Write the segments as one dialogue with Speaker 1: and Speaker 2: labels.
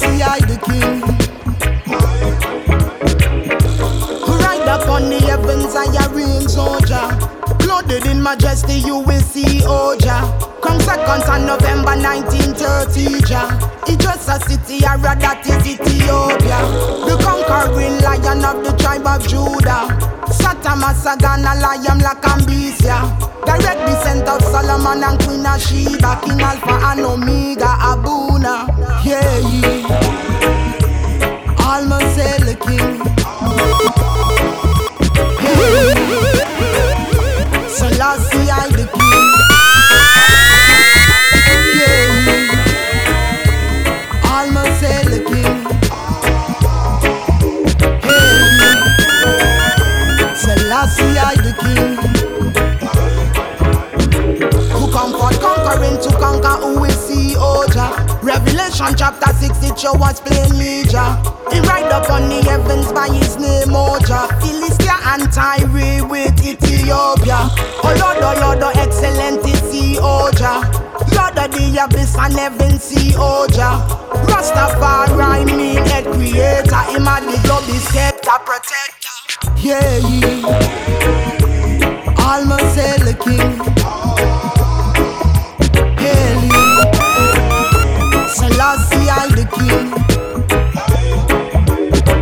Speaker 1: Selassie, I Clothed in majesty, you will see Oja. Come on November 1930, ja. It's just a city, read that is Ethiopia. The conquering lion of the tribe of Judah. Satama Sagana lion like Ambisia. Direct descent of Solomon and Queen Sheba. King Alpha and Omega, Abuna. Yeah, yeah. Almost the king. The king. Who comfort conquering to conquer who will see Oja. Revelation chapter 6 it show us plainly Jah. He ride up on the heavens by his name Oja. Philistia and Tyre with Ethiopia. Oh Lord, oh Lord, oh excellent is Oja. Lord of the abyss and heaven see Oja. Rastafari mean head creator. Him a the globe scepter protector. Yeah. Almost king. Selassie, I the king.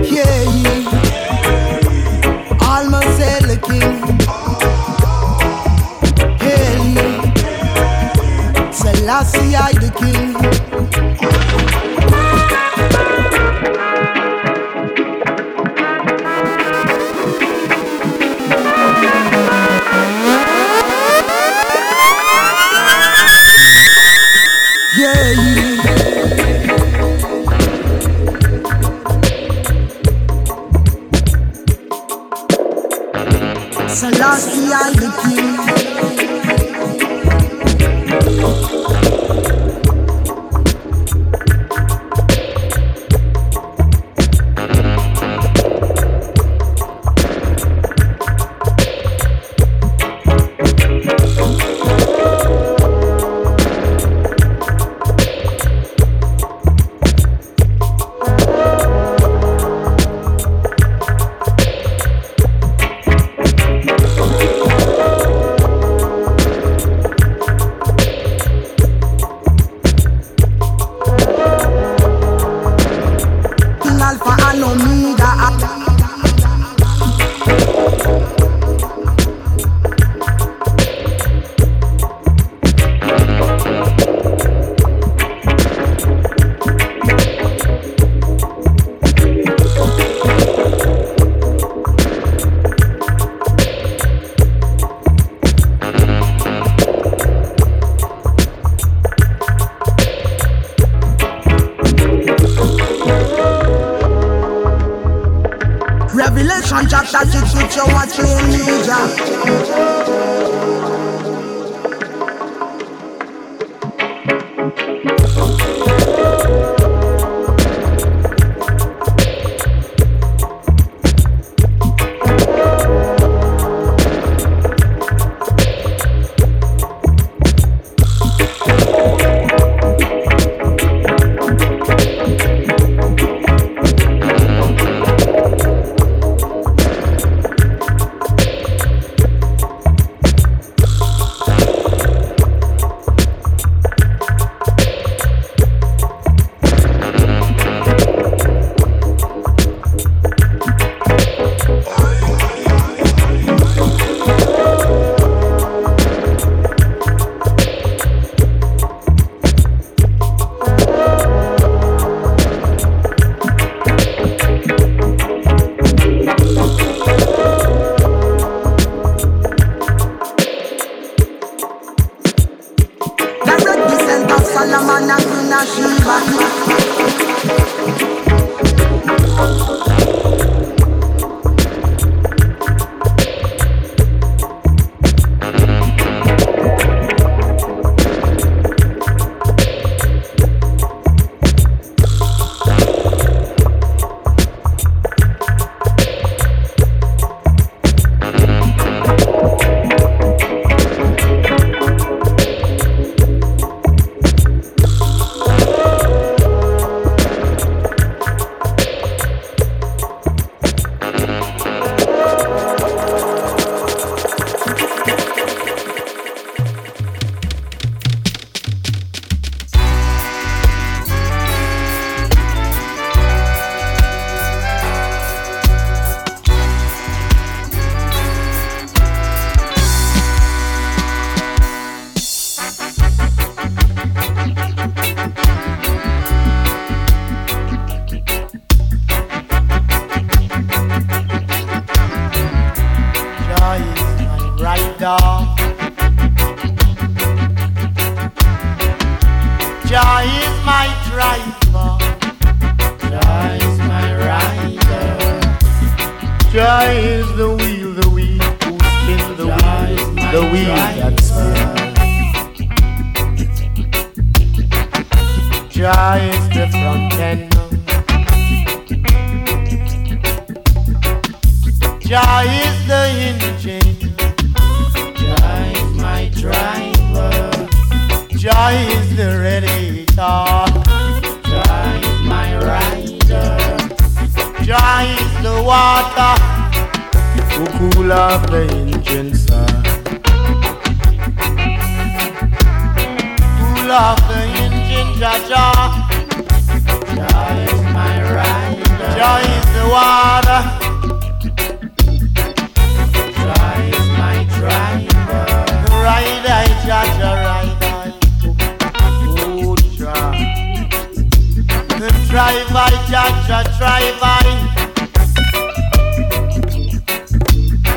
Speaker 1: Hail the king. Selassie, I
Speaker 2: by, Jaja try by.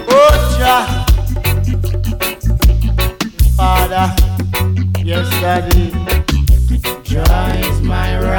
Speaker 2: Oh, Jah, Father, yes, Daddy, Jah is my.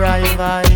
Speaker 2: private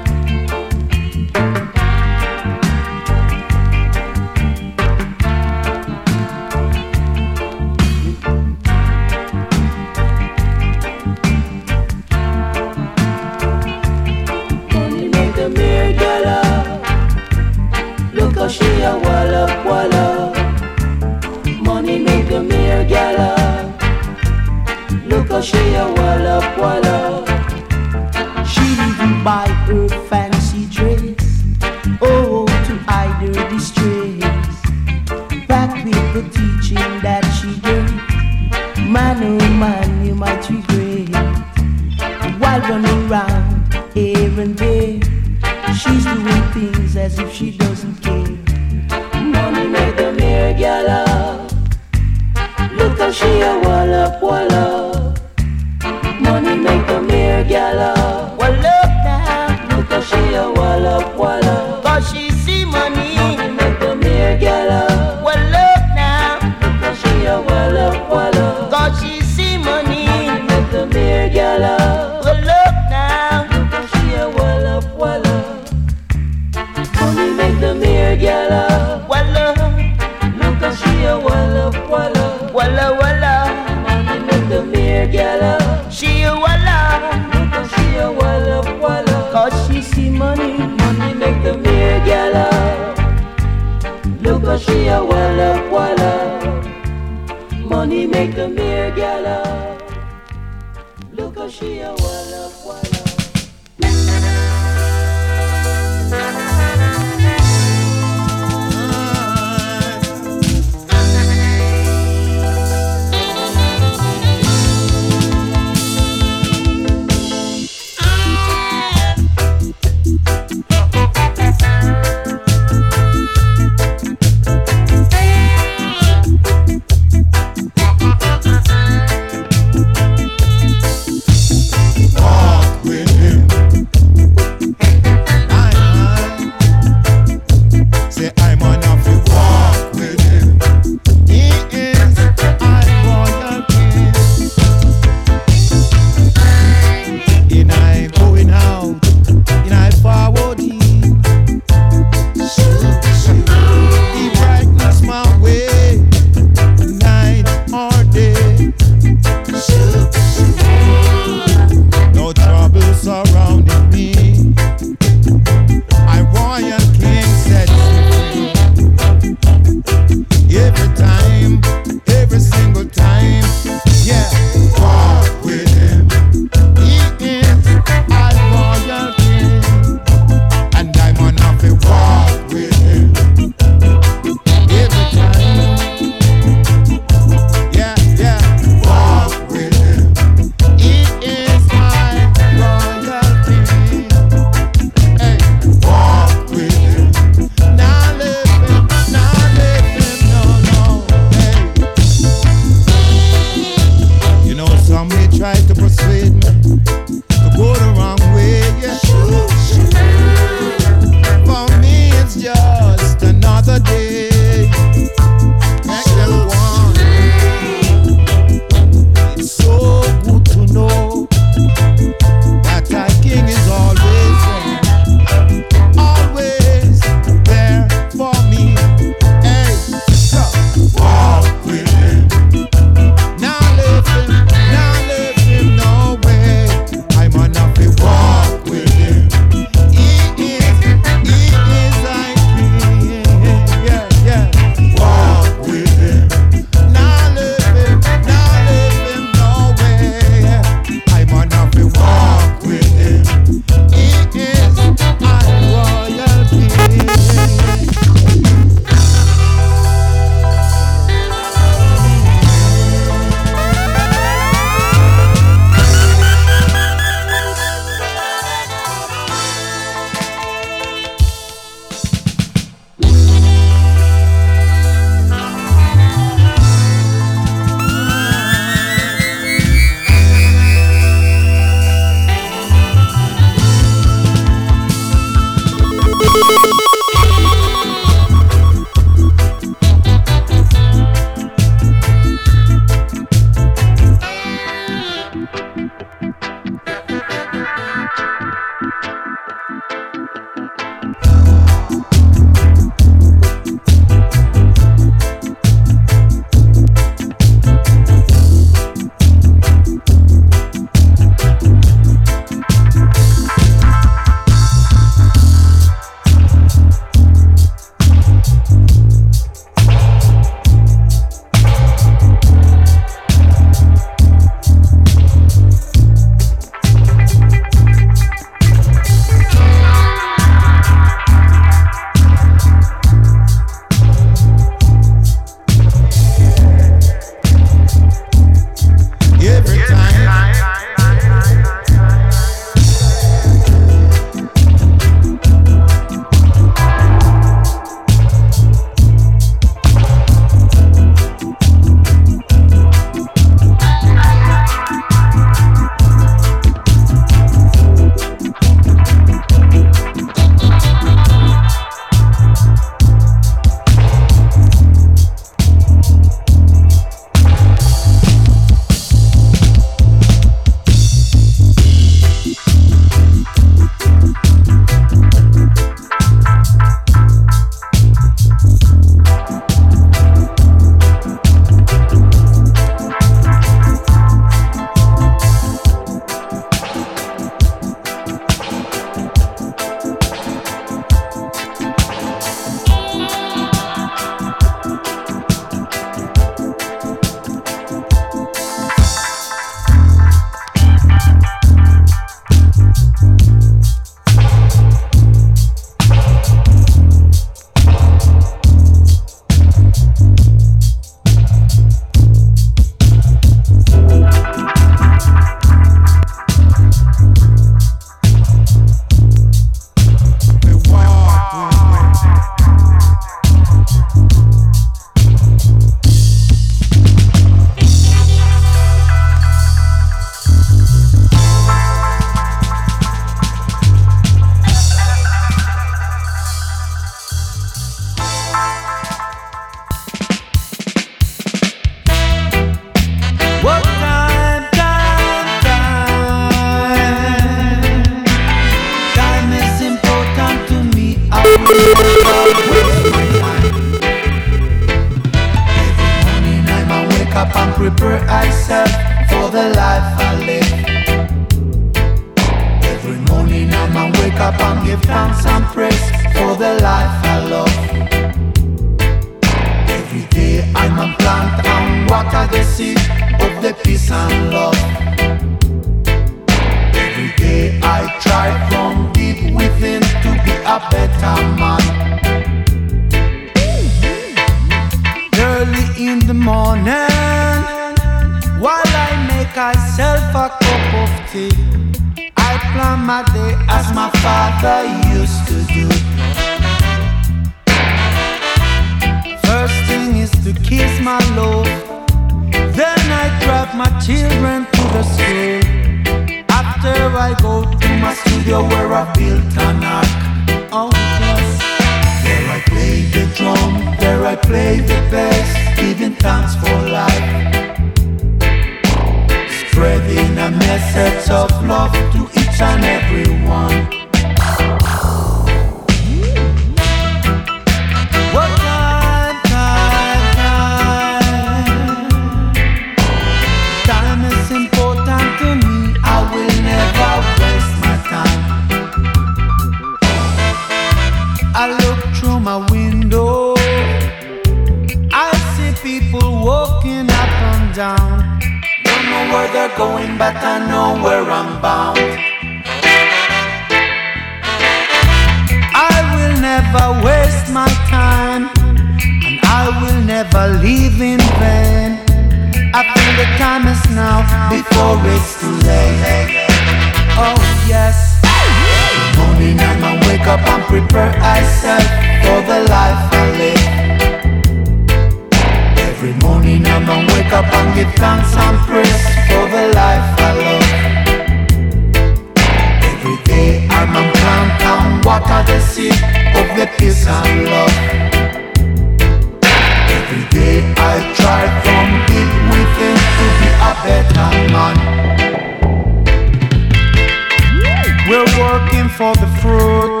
Speaker 2: for the
Speaker 3: fruit.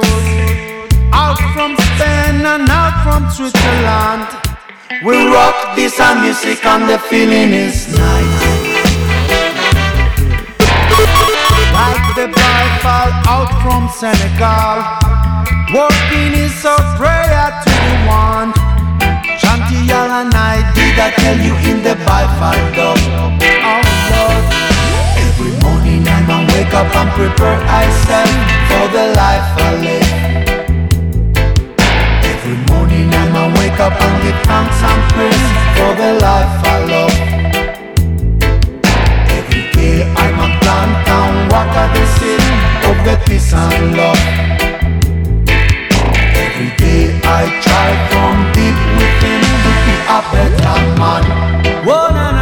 Speaker 3: Out from Spain and out from Switzerland. We rock this and music and the feeling is nice. Like the Bible out from Senegal. Walking is a prayer to the one. Chantial and I did I tell you in the Bible Oh wake up and prepare myself for the life I live. Every morning I might wake up and give thanks and praise for the life I love. Every day I might plant and walk at the seed of the peace and love. Every day I try from deep within to be a better man. Whoa,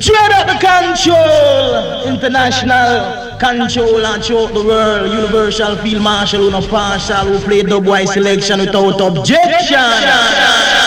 Speaker 3: The
Speaker 4: trade up the control, international control and throughout the world. Universal field marshal, who no partial, who play dubwise selection without objection.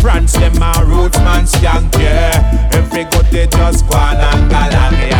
Speaker 5: France, them a roots man skank, yeah. Every good they just
Speaker 4: go on and galang, yeah.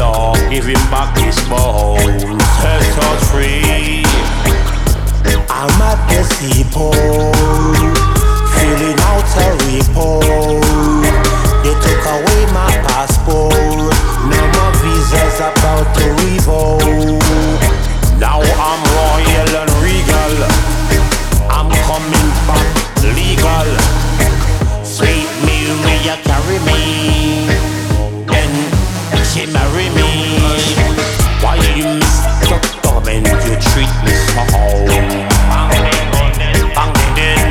Speaker 4: dog, give him back his bone. Set us free. I'm at the seaport, filling out a report. They took away my passport, now my visa's about to revoke. Now I'm royal and regal. I'm coming back legal. Sweet Mary, you carry me. Marry me. Why you Mr. Government, you treat me so Bang ding ding.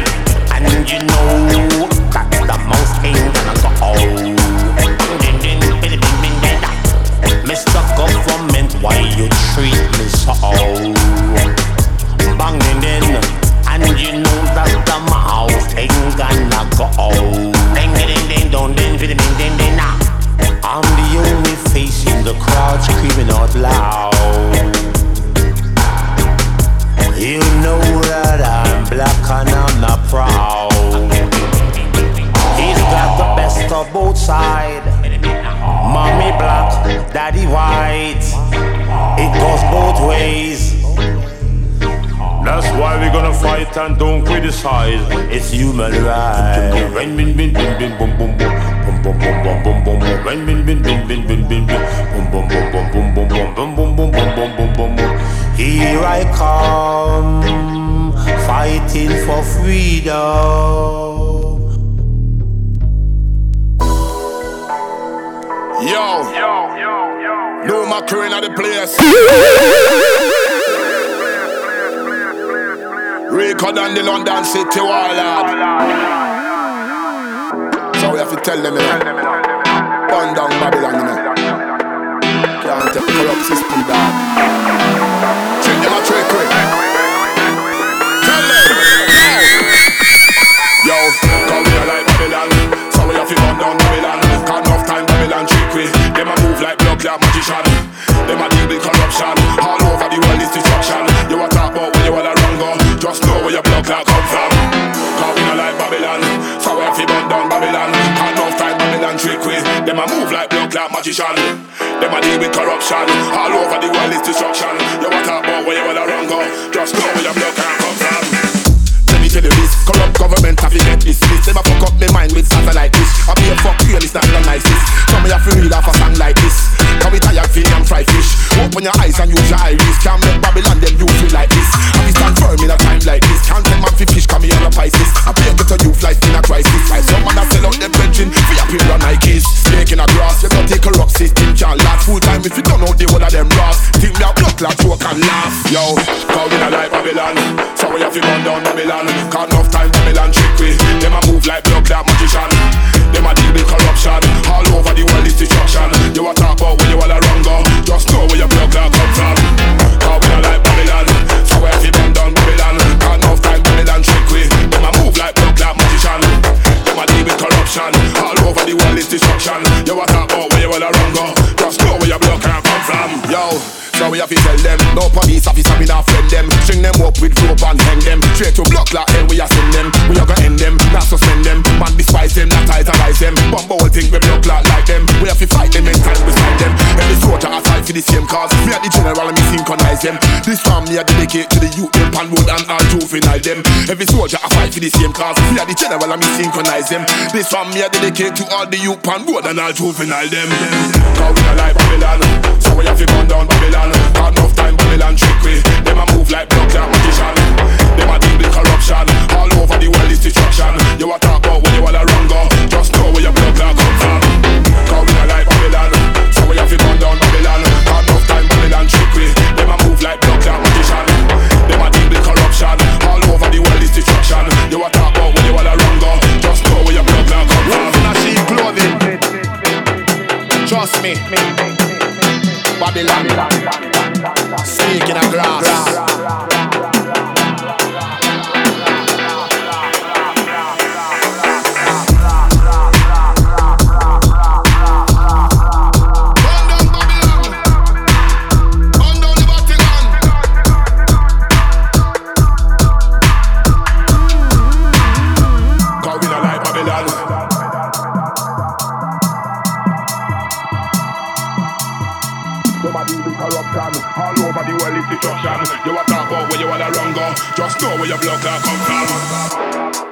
Speaker 4: And you know that the mouse ain't gonna go. Mr. Government, why you treat me so Bang ding ding. And you know that. I'm the only face in the crowd screaming out loud. You know that I'm black and I'm not proud. He's got the best of both sides. Mommy black, daddy white. It goes both ways.
Speaker 6: That's why we're gonna fight and don't criticize.
Speaker 4: It's human rights.
Speaker 6: Boom, boom, boom. Boom, boom, boom, boom. Bing, bing, bing, bing, bing, bing, bing, bing. Boom, boom, boom, boom, boom, boom, boom. Boom, boom, boom, boom, boom, boom, boom, boom.
Speaker 4: Here I come, fighting for freedom.
Speaker 7: Yo, no my crew in the place. Record on the London City Warlord tell them, you know. Burn down Babylon, you know. Can't take corrupt system down. Change them a trick quick. Tell them. Yo, come here like Babylon. So we have to burn down Babylon. Can't enough time Babylon trick quick. Them a move like blood clot magician. Them a deal with corruption. All over the world is destruction. You a talk about when you wanna run go. Just know where your blood clot come from. Cause we like Babylon. Them a move like blood clot magician. Them a deal with corruption. All over the world is destruction. You want talk about where you wanna run go? Just know where your blood can come from. Tell corrupt government have to get dismissed. Them a fuck up my mind with satellite dish. I be a fuck real, it's not the nicest. Some of you feel real off a song like this. Can we tired feeling and fry fish? Open your eyes and use your iris. Can't make Babylon them use me like this. I be stand firm in a time like this. Can't tell man fi fish, come me on a Pisces. I be a get a youth life in a crisis. Some man a sell out them brethren for a pair of Nikes. Snake in a grass, you don't take a rock system can't last full time if you don't know the one of them rocks. Think me a block like joke and laugh. Yo, call in a like Babylon. So we have to run down Babylon. Cause enough time Babylon trick we. Them a move like blood that magician. Them a deal with corruption. All over the world is destruction. You a talk about where you wanna run go. Just know where your blood clot come from. Cause we not like Babylon. So to run down corruption. All over the world is destruction. You a talk about where you wanna run go. Just know where your blood clot come from. Yo. So we have to tell them No police officer we not friend them String them up with rope and hang them Straight to block like hell we are send them We are gonna end them, not suspend them Man despise them, not itemize them Bumbo will think we block like, like them We have to fight them and time beside them Every soldier fight for the same cause. We are the general and we synchronize them. This time me a dedicate to the youth them Pan road and all juvenile them. Every soldier a fight for the same cause. We are the general and we synchronize them. This time me a dedicate to all the youth pan road and all juvenile them. Cause we are like Babylon. So we have to burn down Babylon. Got enough time Babylon trick we. Them a move like blood clot magician. Them a deal with corruption. All over the world is destruction. You a talk about where you wanna run go. Just know where your blood clot come from. Cause we not like Babylon. So we have to burn down Babylon Enough time Babylon trick we Them a move like blood clot magician Them a deal with corruption. All over the world is destruction. You a talk about you wanna run Just know where your blood clot come from. Wolf in a Trust me. Babylon, snake in a grass. Destruction You a talk about where you wanna run go. Just know where your blood clot come from